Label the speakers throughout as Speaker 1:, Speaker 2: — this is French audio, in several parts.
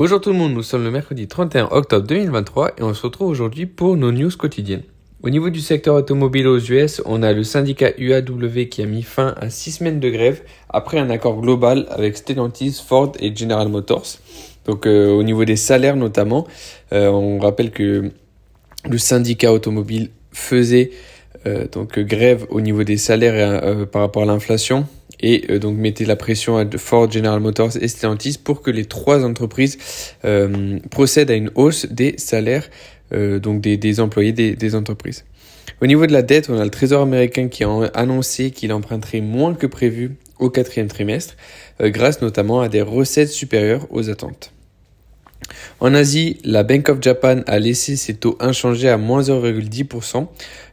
Speaker 1: Bonjour tout le monde, nous sommes le mercredi 31 octobre 2023 et on se retrouve aujourd'hui pour nos news quotidiennes. Au niveau du secteur automobile aux US, on a le syndicat UAW qui a mis fin à 6 semaines de grève après un accord global avec Stellantis, Ford et General Motors. Donc euh, au niveau des salaires notamment, euh, on rappelle que le syndicat automobile faisait euh, donc grève au niveau des salaires par rapport à l'inflation et donc mettait la pression à Ford, General Motors et Stellantis pour que les trois entreprises procèdent à une hausse des salaires euh, donc des, des employés des, des, entreprises. Au niveau de la dette, on a le Trésor américain qui a annoncé qu'il emprunterait moins que prévu au quatrième trimestre, euh, grâce notamment à des recettes supérieures aux attentes. En Asie, la Bank of Japan a laissé ses taux inchangés à moins 0,10%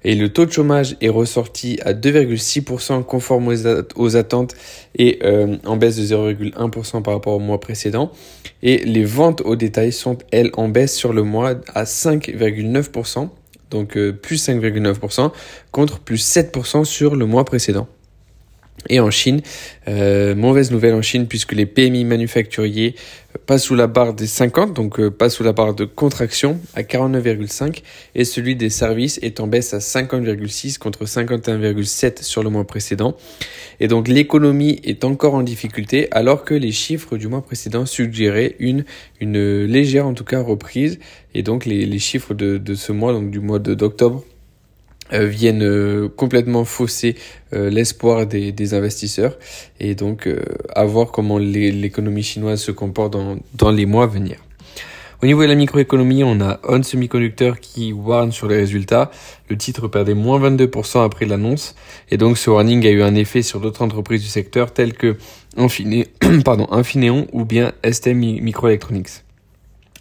Speaker 1: et le taux de chômage est ressorti à 2,6% conforme aux, attentes et euh, en baisse de 0,1% par rapport au mois précédent. Et les ventes au détail sont, elles, en baisse sur le mois à 5,9%, donc euh, plus 5,9% contre plus 7% sur le mois précédent. Et en Chine, euh, mauvaise nouvelle en Chine puisque les PMI manufacturiers passent sous la barre des 50, donc euh, passent sous la barre de contraction à 49,5 et celui des services est en baisse à 50,6 contre 51,7 sur le mois précédent. Et donc l'économie est encore en difficulté alors que les chiffres du mois précédent suggéraient une, une légère en tout cas reprise et donc les, les chiffres de, de ce mois, donc du mois d'octobre, euh, viennent euh, complètement fausser euh, l'espoir des, des, investisseurs et donc à voir comment l'économie chinoise se comporte dans, dans les mois à venir. Au niveau de la microéconomie, on a On Semiconductor qui warn sur les résultats. Le titre perdait moins 22% après l'annonce. Et donc ce warning a eu un effet sur d'autres entreprises du secteur telles que pardon, Infineon ou bien STM Microelectronics.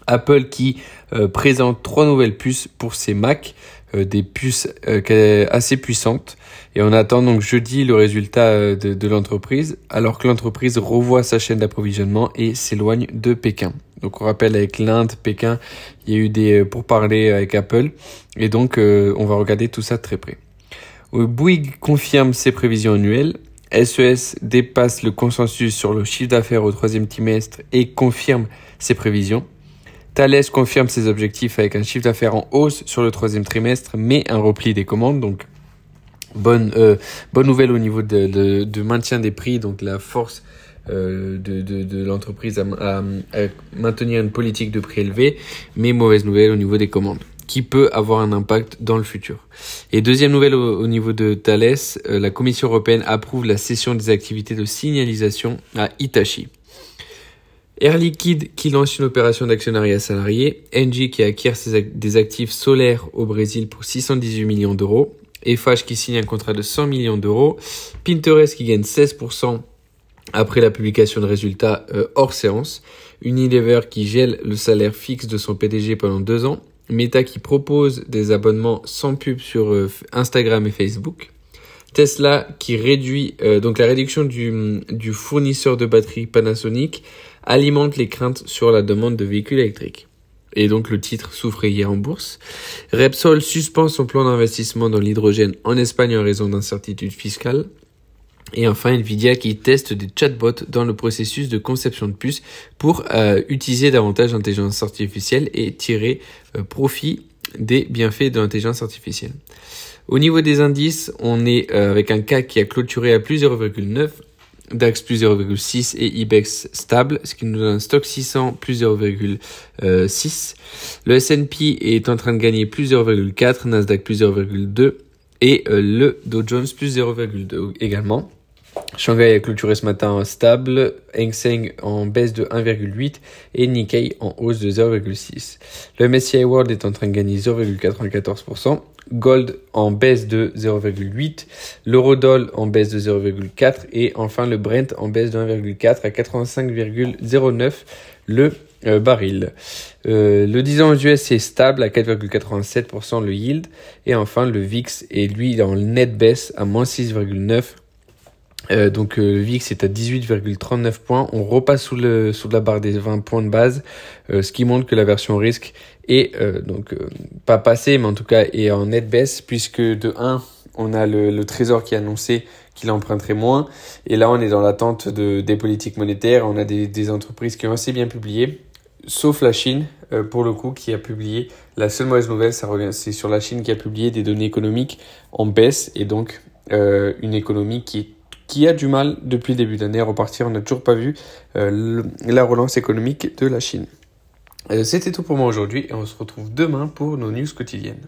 Speaker 1: Apple qui présente trois nouvelles puces pour ses Mac euh, des puces euh, assez puissantes. Et on attend donc jeudi le résultat euh, de, de l'entreprise, alors que l'entreprise revoit sa chaîne d'approvisionnement et s'éloigne de Pékin. Donc on rappelle avec l'Inde, Pékin, il y a eu des pourparlers avec Apple, et donc on va regarder tout ça de très près. Bouygues confirme ses prévisions annuelles. SES e dépasse le consensus sur le chiffre d'affaires au troisième trimestre et confirme ses prévisions. Thales confirme ses objectifs avec un chiffre d'affaires en hausse sur le troisième trimestre, mais un repli des commandes. Donc, bonne, euh, bonne nouvelle au niveau de, de, maintien des prix, donc la force euh, de, de, de l'entreprise à, maintenir une politique de prix élevé, mais mauvaise nouvelle au niveau des commandes qui peut avoir un impact dans le futur. Et deuxième nouvelle au, niveau de Thales, euh, la Commission européenne approuve la cession des activités de signalisation à Hitachi. Air Liquide qui lance une opération d'actionnariat salarié, Engie qui acquiert des actifs solaires au Brésil pour 618 millions d'euros, Eiffage qui signe un contrat de 100 millions d'euros, Pinterest qui gagne 16% après la publication de résultats euh, hors séance, Unilever qui gèle le salaire fixe de son PDG pendant deux ans, Meta qui propose des abonnements sans pub sur euh, Instagram et Facebook, Tesla qui réduit euh, donc la réduction du, du fournisseur de batteries Panasonic alimente les craintes sur la demande de véhicules électriques. Et donc le titre souffrait hier en bourse. Repsol suspend son plan d'investissement dans l'hydrogène en Espagne en raison d'incertitudes fiscales. Et enfin, Nvidia qui teste des chatbots dans le processus de conception de puces pour euh, utiliser davantage l'intelligence artificielle et tirer euh, profit des bienfaits de l'intelligence artificielle. Au niveau des indices, on est euh, avec un CAC qui a clôturé à plus 0,9 DAX plus 0,6 et IBEX stable, ce qui nous donne un stock 600 plus 0,6. Le S&P est en train de gagner plus 0,4, Nasdaq plus 0,2 et euh, le Dow Jones plus 0,2 également. Shanghai a clôturé ce matin stable, Hang Seng en baisse de 1,8 et Nikkei en hausse de 0,6. Le MSCI World est en train de gagner 0,94%, Gold en baisse de 0,8, l'Eurodoll en baisse de 0,4 et enfin le Brent en baisse de 1,4 à 85,09 le euh, baril. Euh, le 10 ans US est stable à 4,87% le yield et enfin le VIX est lui en net baisse à moins 6,9 euh, donc euh, le VIX est à 18,39 points. On repasse sous, le, sous la barre des 20 points de base, euh, ce qui montre que la version risque est donc pas passée, mais en tout cas est en net baisse, puisque de 1, on a le, le Trésor qui a annoncé qu'il emprunterait moins, et là on est dans l'attente de, des politiques monétaires, on a des, des entreprises qui ont assez bien publié. sauf la Chine, pour le coup, qui a publié, la seule mauvaise nouvelle, ça revient, c'est sur la Chine qui a publié des données économiques en baisse et donc une économie qui, qui a du mal depuis le début d'année à repartir. On n'a toujours pas vu la relance économique de la Chine. C'était tout pour moi aujourd'hui et on se retrouve demain pour nos news quotidiennes.